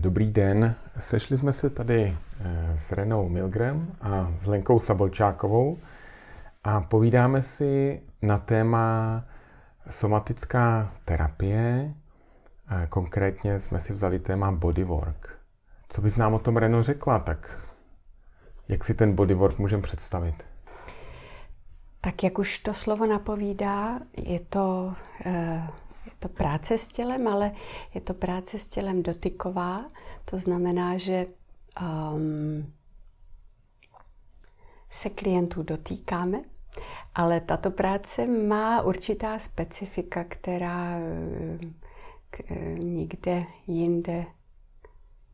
Dobrý den. Sešli jsme se tady eh, s Renou Milgram a s Lenkou Sabolčákovou a povídáme si na téma somatická terapie. Konkrétně jsme si vzali téma bodywork. Co bys nám o tom, Reno, řekla? Tak jak si ten bodywork můžeme představit? Tak jak už to slovo napovídá, je to, eh, je to práce s tělem, ale je to práce s tělem dotyková. To znamená, že um, se klientů dotýkáme, ale tato práce má určitá specifika, která k, nikde jinde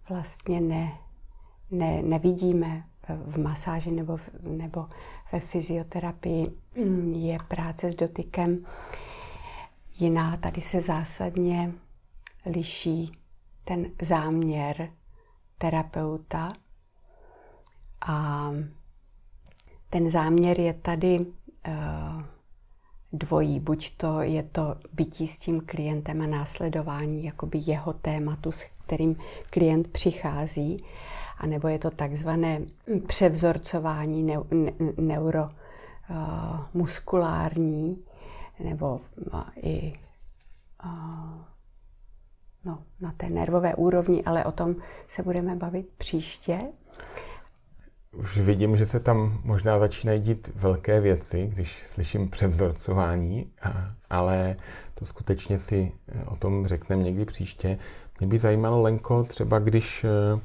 vlastně ne, ne, nevidíme v masáži nebo, v, nebo ve fyzioterapii je práce s dotykem jiná. Tady se zásadně liší ten záměr terapeuta a ten záměr je tady uh, dvojí. Buď to je to bytí s tím klientem a následování jakoby jeho tématu, s kterým klient přichází, anebo je to takzvané převzorcování ne, ne, neuromuskulární, uh, nebo i no, na té nervové úrovni, ale o tom se budeme bavit příště. Už vidím, že se tam možná začínají dít velké věci, když slyším převzorcování, ale to skutečně si o tom řekneme někdy příště. Mě by zajímalo, Lenko, třeba když uh,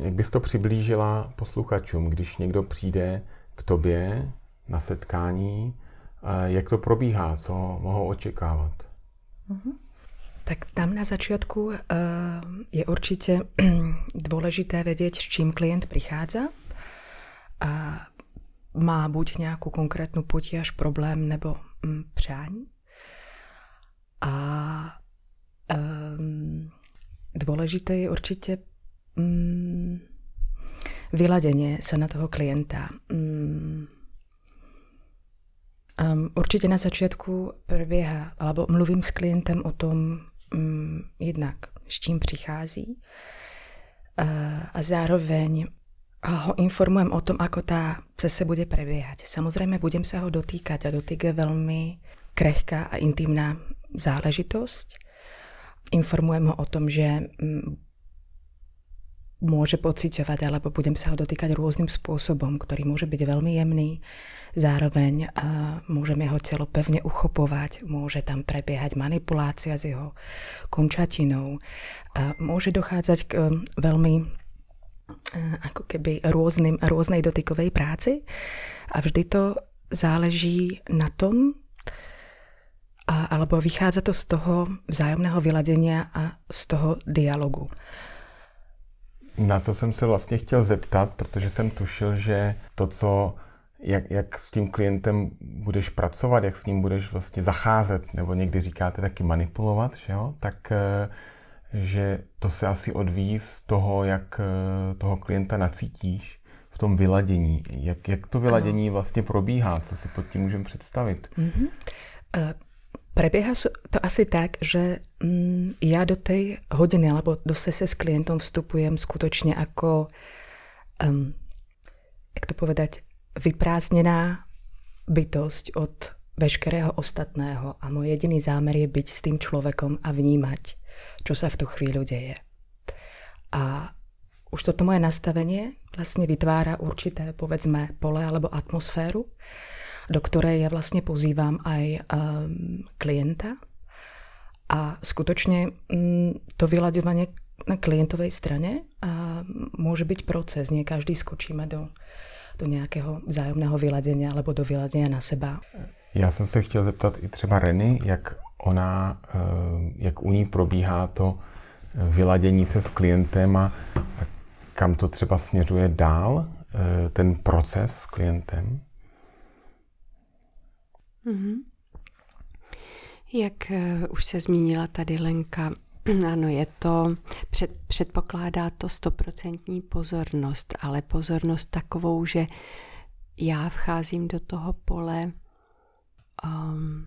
jak bys to přiblížila posluchačům, když někdo přijde k tobě na setkání, jak to probíhá, co mohou očekávat? Mm-hmm. Tak tam na začiatku uh, je určite dôležité vedieť, s čím klient prichádza. A má buď nejakú konkrétnu potiaž, problém nebo um, přání. A um, dôležité je určite mm, vyladenie sa na toho klienta. Mm, um, určite na začiatku prebieha, alebo mluvím s klientem o tom, um, jednak s čím přichází uh, a zároveň ho informujem o tom, ako tá cese bude prebiehať. Samozrejme, budem sa ho dotýkať a dotyk je veľmi krehká a intimná záležitosť. Informujem ho o tom, že môže pociťovať, alebo budem sa ho dotýkať rôznym spôsobom, ktorý môže byť veľmi jemný. Zároveň uh, môžem jeho telo pevne uchopovať, môže tam prebiehať manipulácia s jeho končatinou. Uh, môže dochádzať k um, veľmi ako keby rôznym, rôznej dotykovej práci a vždy to záleží na tom, a, alebo vychádza to z toho vzájomného vyladenia a z toho dialogu. Na to jsem se vlastně chtěl zeptat, protože jsem tušil, že to, co jak, jak s tím klientem budeš pracovat, jak s ním budeš vlastně zacházet, nebo někdy říkáte taky manipulovat, že jo? tak eh, že to se asi odvíjí z toho, jak eh, toho klienta nacítíš v tom vyladění. Jak, jak to vyladění vlastně probíhá? Co si pod tím můžeme představit? Mm-hmm. Prebieha to asi tak, že mm, ja do tej hodiny alebo do sese s klientom vstupujem skutočne ako, um, jak to povedať, vyprázdnená bytosť od veškerého ostatného a môj jediný zámer je byť s tým človekom a vnímať, čo sa v tú chvíľu deje. A už toto moje nastavenie vlastne vytvára určité, povedzme, pole alebo atmosféru, do ktorej ja vlastne pozývam aj um, klienta. A skutočne um, to vyľaďovanie na klientovej strane a môže byť proces. Nie každý skočíme do, do nějakého vzájemného vyladenia alebo do vyladenia na seba. Já jsem se chtěl zeptat i třeba Reny, jak ona, eh, jak u ní probíhá to vyladění se s klientem a kam to třeba směřuje dál, eh, ten proces s klientem? Mm-hmm. Jak uh, už se zmínila tady Lenka, ano, je to, před, předpokládá to stoprocentní pozornost, ale pozornost takovou, že já vcházím do toho pole um,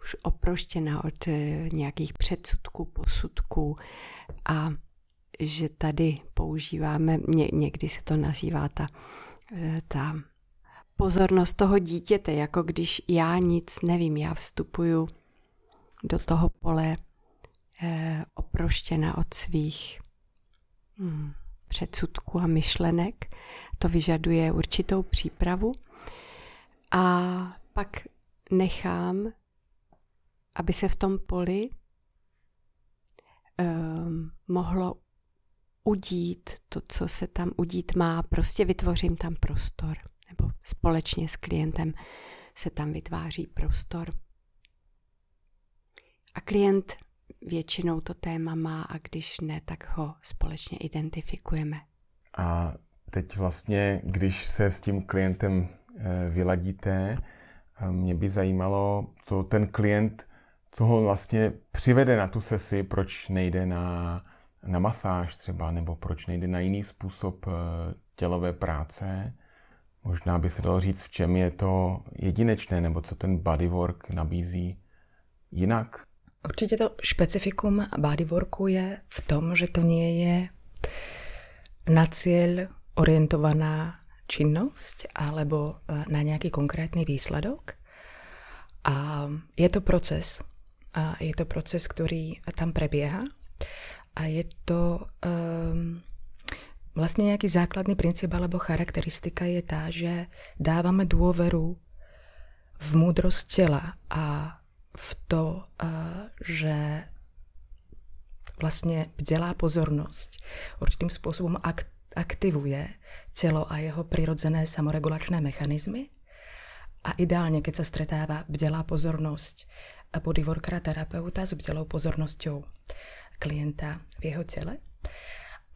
už oproštěna od uh, nějakých předsudků, posudků a že tady používáme, ně, někdy se to nazývá ta, eh, ta pozornost toho dítěte, jako když já nic nevím, já vstupuju do toho pole eh, oproštěna od svých hmm, předsudků a myšlenek. To vyžaduje určitou přípravu. A pak nechám, aby se v tom poli um, mohlo udít to, co se tam udít má. Prostě vytvořím tam prostor, nebo společně s klientem se tam vytváří prostor. A klient většinou to téma má a když ne, tak ho společně identifikujeme. A teď vlastně, když se s tím klientem eh, vyladíte, mě by zajímalo, co ten klient, co ho vlastně přivede na tu sesi, proč nejde na, na masáž třeba, nebo proč nejde na jiný způsob eh, tělové práce. Možná by se dalo říct, v čem je to jedinečné, nebo co ten bodywork nabízí jinak. Určite to špecifikum bodyworku je v tom, že to nie je na cieľ orientovaná činnosť alebo e, na nejaký konkrétny výsledok. A je to proces. A je to proces, ktorý tam prebieha. A je to um, vlastne nejaký základný princíp alebo charakteristika je tá, že dávame dôveru v múdrosť tela a v to, eh, že vlastne bdelá pozornosť určitým spôsobom aktivuje telo a jeho prirodzené samoregulačné mechanizmy. A ideálne, keď sa stretáva bdelá pozornosť bodyworkera terapeuta s bdelou pozornosťou klienta v jeho tele.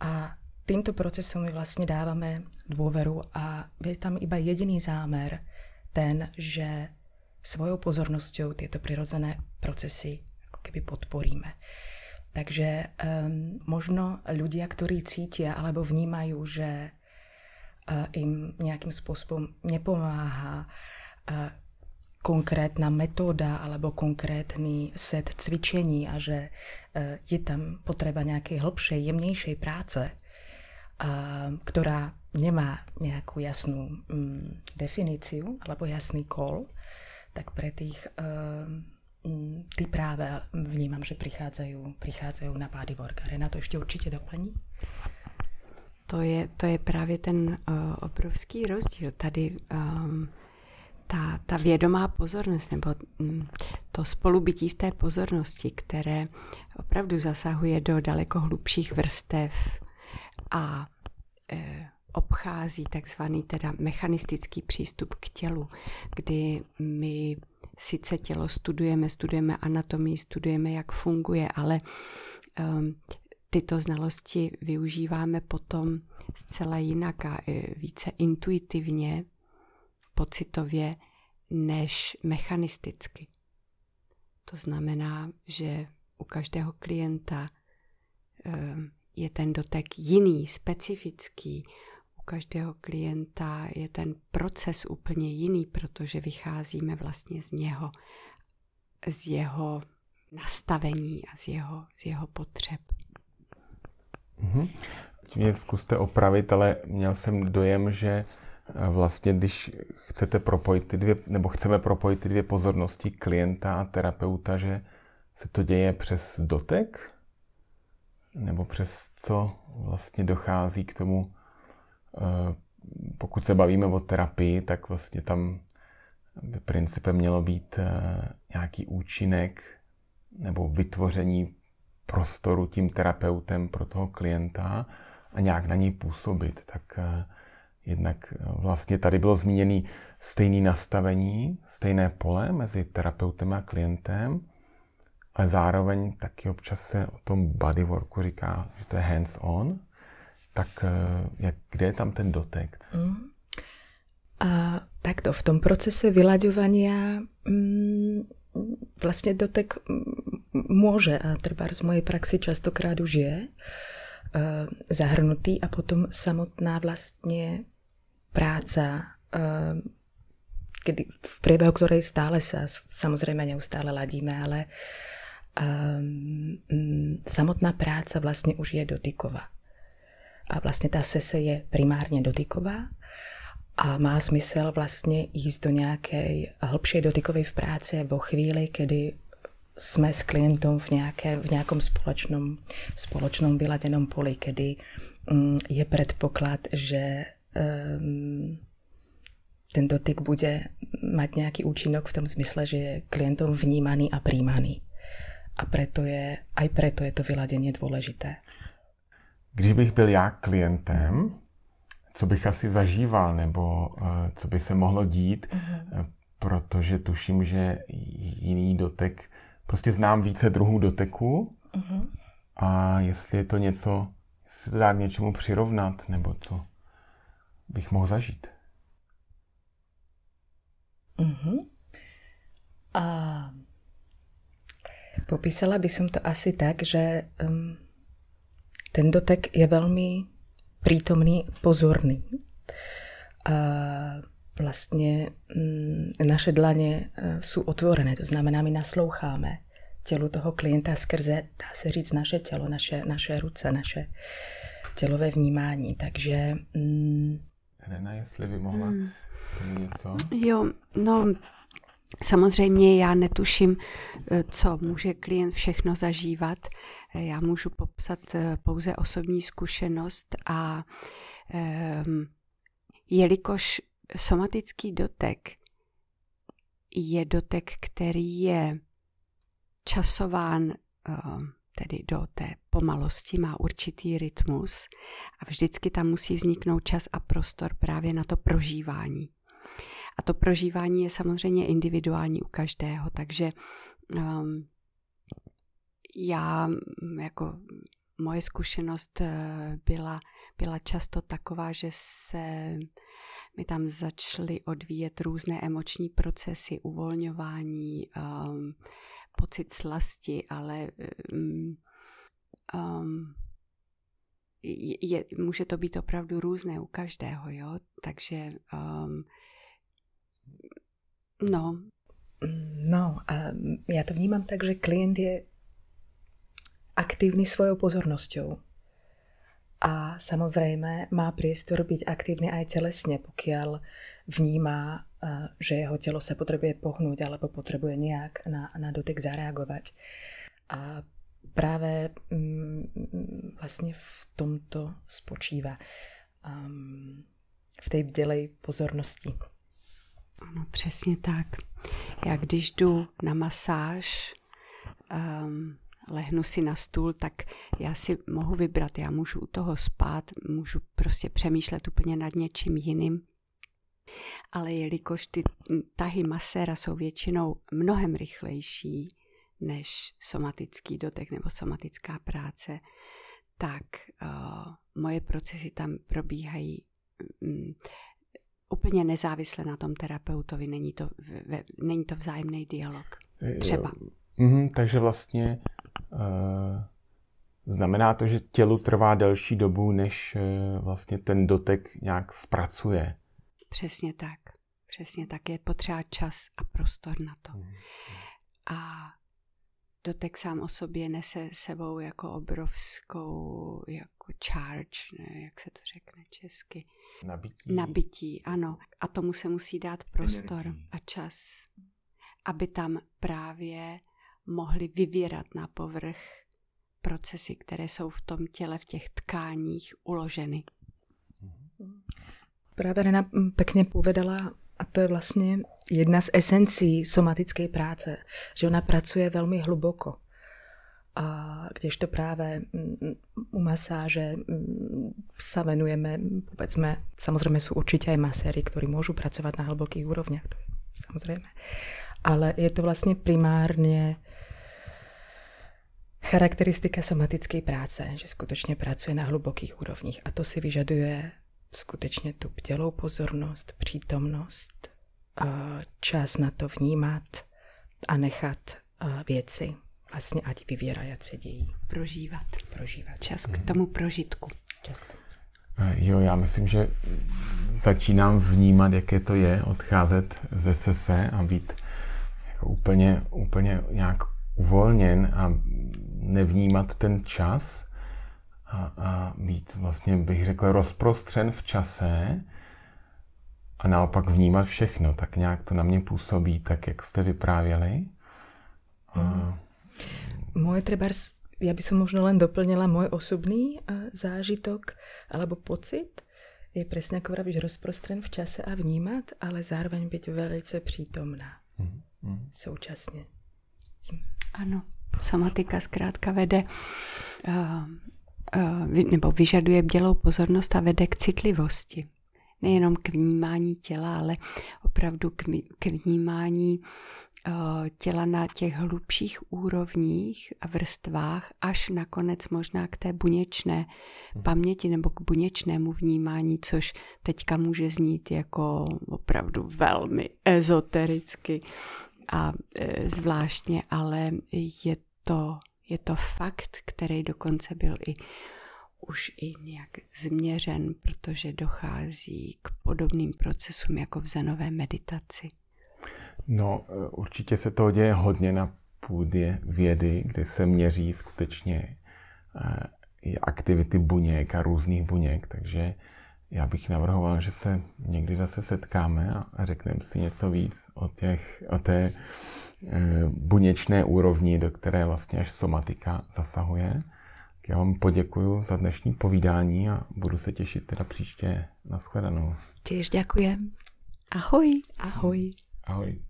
A týmto procesom my vlastne dávame dôveru a je tam iba jediný zámer, ten, že svojou pozornosťou tieto prirodzené procesy ako keby podporíme. Takže um, možno ľudia, ktorí cítia alebo vnímajú, že uh, im nejakým spôsobom nepomáha uh, konkrétna metóda alebo konkrétny set cvičení a že uh, je tam potreba nejakej hĺbšej, jemnejšej práce, ktorá nemá nejakú jasnú um, definíciu alebo jasný kol, tak pre tých uh, tí práve vnímam, že prichádzajú, prichádzajú na bodywork. A to ještě určitě doplní. To je, to je právě ten uh, obrovský rozdíl. Tady um, ta, ta vědomá pozornost nebo um, to spolubytí v té pozornosti, které opravdu zasahuje do daleko hlubších vrstev a uh, obchází takzvaný teda mechanistický přístup k tělu, kdy my sice tělo studujeme, studujeme anatomii, studujeme, jak funguje, ale um, tyto znalosti využíváme potom zcela jinak a e, více intuitivně, pocitově, než mechanisticky. To znamená, že u každého klienta um, je ten dotek jiný, specifický, každého klienta je ten proces úplně jiný, protože vycházíme vlastně z něho, z jeho nastavení a z jeho, z jeho potřeb. Mm-hmm. Mě zkuste opravit, ale měl jsem dojem, že eh, vlastně, když chcete propojit ty dvě, nebo chceme propojit ty dvě pozornosti klienta a terapeuta, že se to děje přes dotek? Nebo přes co vlastně dochází k tomu Eh, pokud se bavíme o terapii, tak vlastně tam by principem mělo být eh, nějaký účinek nebo vytvoření prostoru tím terapeutem pro toho klienta a nějak na něj působit. Tak eh, jednak vlastně tady bylo zmíněné stejné nastavení, stejné pole mezi terapeutem a klientem, ale zároveň taky občas se o tom bodyworku říká, že to je hands-on, tak eh, jak, kde je tam ten dotek? Mm. A takto, v tom procese vyľaďovania mm, vlastne dotek môže, a treba z mojej praxi častokrát už je, uh, zahrnutý a potom samotná vlastne práca, uh, kedy, v priebehu ktorej stále sa samozrejme neustále ladíme, ale samotná práca vlastně už je dotyková. A vlastně ta sese je primárně dotyková a má smysl vlastně jít do nějaké hĺbšej dotykovej v práci vo chvíli, kedy jsme s klientom v, nějaké, v nějakom společnom, spoločnom vyladenom poli, kedy um, je predpoklad, že um, ten dotyk bude mať nejaký účinok v tom zmysle, že je klientom vnímaný a príjmaný. A preto je, aj preto je to vyladenie dôležité. Když bych byl já klientem, co bych asi zažíval, nebo uh, co by se mohlo dít, uh-huh. protože tuším, že jiný dotek, prostě znám více druhů doteku uh-huh. a jestli je to něco, jestli se to dá k něčemu přirovnat, nebo co bych mohl zažít. Uh-huh. A popísala by som to asi tak, že um, ten dotek je veľmi prítomný, pozorný. A vlastně um, naše dlaně uh, jsou otvorené, to znamená, my nasloucháme tělu toho klienta skrze, dá se říct, naše tělo, naše, naše ruce, naše tělové vnímání. Takže... Um, Helena, jestli by mohla hmm něco? Jo, no Samozřejmě já netuším, eh, co může klient všechno zažívat. Eh, já můžu popsat eh, pouze osobní zkušenost a um, jelikož somatický dotek je dotek, který je časován um, tedy do té pomalosti, má určitý rytmus a vždycky tam musí vzniknout čas a prostor právě na to prožívání. A to prožívání je samozřejmě individuální u každého, takže um, já jako moje zkušenost eh, byla, byla často taková, že se mi tam začaly odvíjet různé emoční procesy, uvolňování, um, pocit slasti, ale um, je, může to být opravdu různé u každého, jo, takže um, No. No a ja to vnímam tak, že klient je aktívny svojou pozornosťou. A samozrejme má priestor byť aktívny aj telesne, pokiaľ vníma, že jeho telo sa potrebuje pohnúť alebo potrebuje nejak na, na dotek zareagovať. A práve mm, vlastne v tomto spočíva um, v tej bdelej pozornosti. Ano, přesně tak. Já když jdu na masáž, um, lehnu si na stůl, tak já si mohu vybrat, já můžu u toho spát, můžu prostě přemýšlet úplně nad něčím jiným. Ale jelikož ty tahy maséra jsou většinou mnohem rychlejší než somatický dotek nebo somatická práce, tak uh, moje procesy tam probíhají um, úplně nezávisle na tom terapeutovi, není to, ve, není to vzájemný dialog. Třeba. Mm, takže vlastně uh, znamená to, že tělu trvá delší dobu, než uh, vlastně ten dotek nějak zpracuje. Přesně tak. Přesně tak. Je potřeba čas a prostor na to. Mm. A dotek sám o sobě nese sebou jako obrovskou jako charge, ne, jak se to řekne česky. Nabití. Nabití, ano. A tomu se musí dát prostor Energii. a čas, aby tam právě mohly vyvírat na povrch procesy, které jsou v tom těle, v těch tkáních uloženy. Právě Rena pekne povedala a to je vlastně jedna z esencí somatické práce, že ona pracuje velmi hluboko. A kdežto práve mm, u masáže mm, sa venujeme, povedzme, samozrejme sú určite aj maséry, ktorí môžu pracovať na hlbokých úrovniach, to je samozrejme. Ale je to vlastne primárne charakteristika somatickej práce, že skutočne pracuje na hlubokých úrovních. A to si vyžaduje skutečně tu bdělou pozornost, přítomnost, čas na to vnímat a nechat věci vlastně ať vyvírají, ať se dějí. Prožívat. Prožívat. Čas k tomu prožitku. Čas k tomu. Jo, já myslím, že začínám vnímat, jaké to je odcházet ze sese a být jako úplně, úplně nějak uvolněn a nevnímat ten čas a, a být vlastně, bych řekl, rozprostřen v čase a naopak vnímat všechno. Tak nějak to na mě působí, tak jak jste vyprávěli. A... Mm. Moje třeba, já bych možno len doplnila můj osobný zážitok alebo pocit, je přesně jako vravíš, rozprostřen v čase a vnímat, ale zároveň být velice přítomná. Mm, mm. Současně s tím. Ano, somatika zkrátka vede uh, uh, nebo vyžaduje bdělou pozornost a vede k citlivosti. Nejenom k vnímání těla, ale opravdu k, k vnímání Eh, těla na těch hlubších úrovních a vrstvách, až nakonec možná k té buněčné mhm. paměti nebo k buněčnému vnímání, což teďka může znít jako opravdu velmi ezotericky a e, zvláštně, ale je to, je to fakt, který dokonce byl i už i nějak změřen, protože dochází k podobným procesům jako v zenové meditaci. No, eh, určitě se to děje hodně na půdě vědy, kde se měří skutečně eh, aktivity buněk a různých buněk, takže já bych navrhoval, že se někdy zase setkáme a řekneme si něco víc o, těch, o té eh, buněčné úrovni, do které vlastně až somatika zasahuje. Já vám poděkuji za dnešní povídání a budu se těšit teda příště na shledanou. Těž děkujem. Ahoj. Ahoj. Ahoj.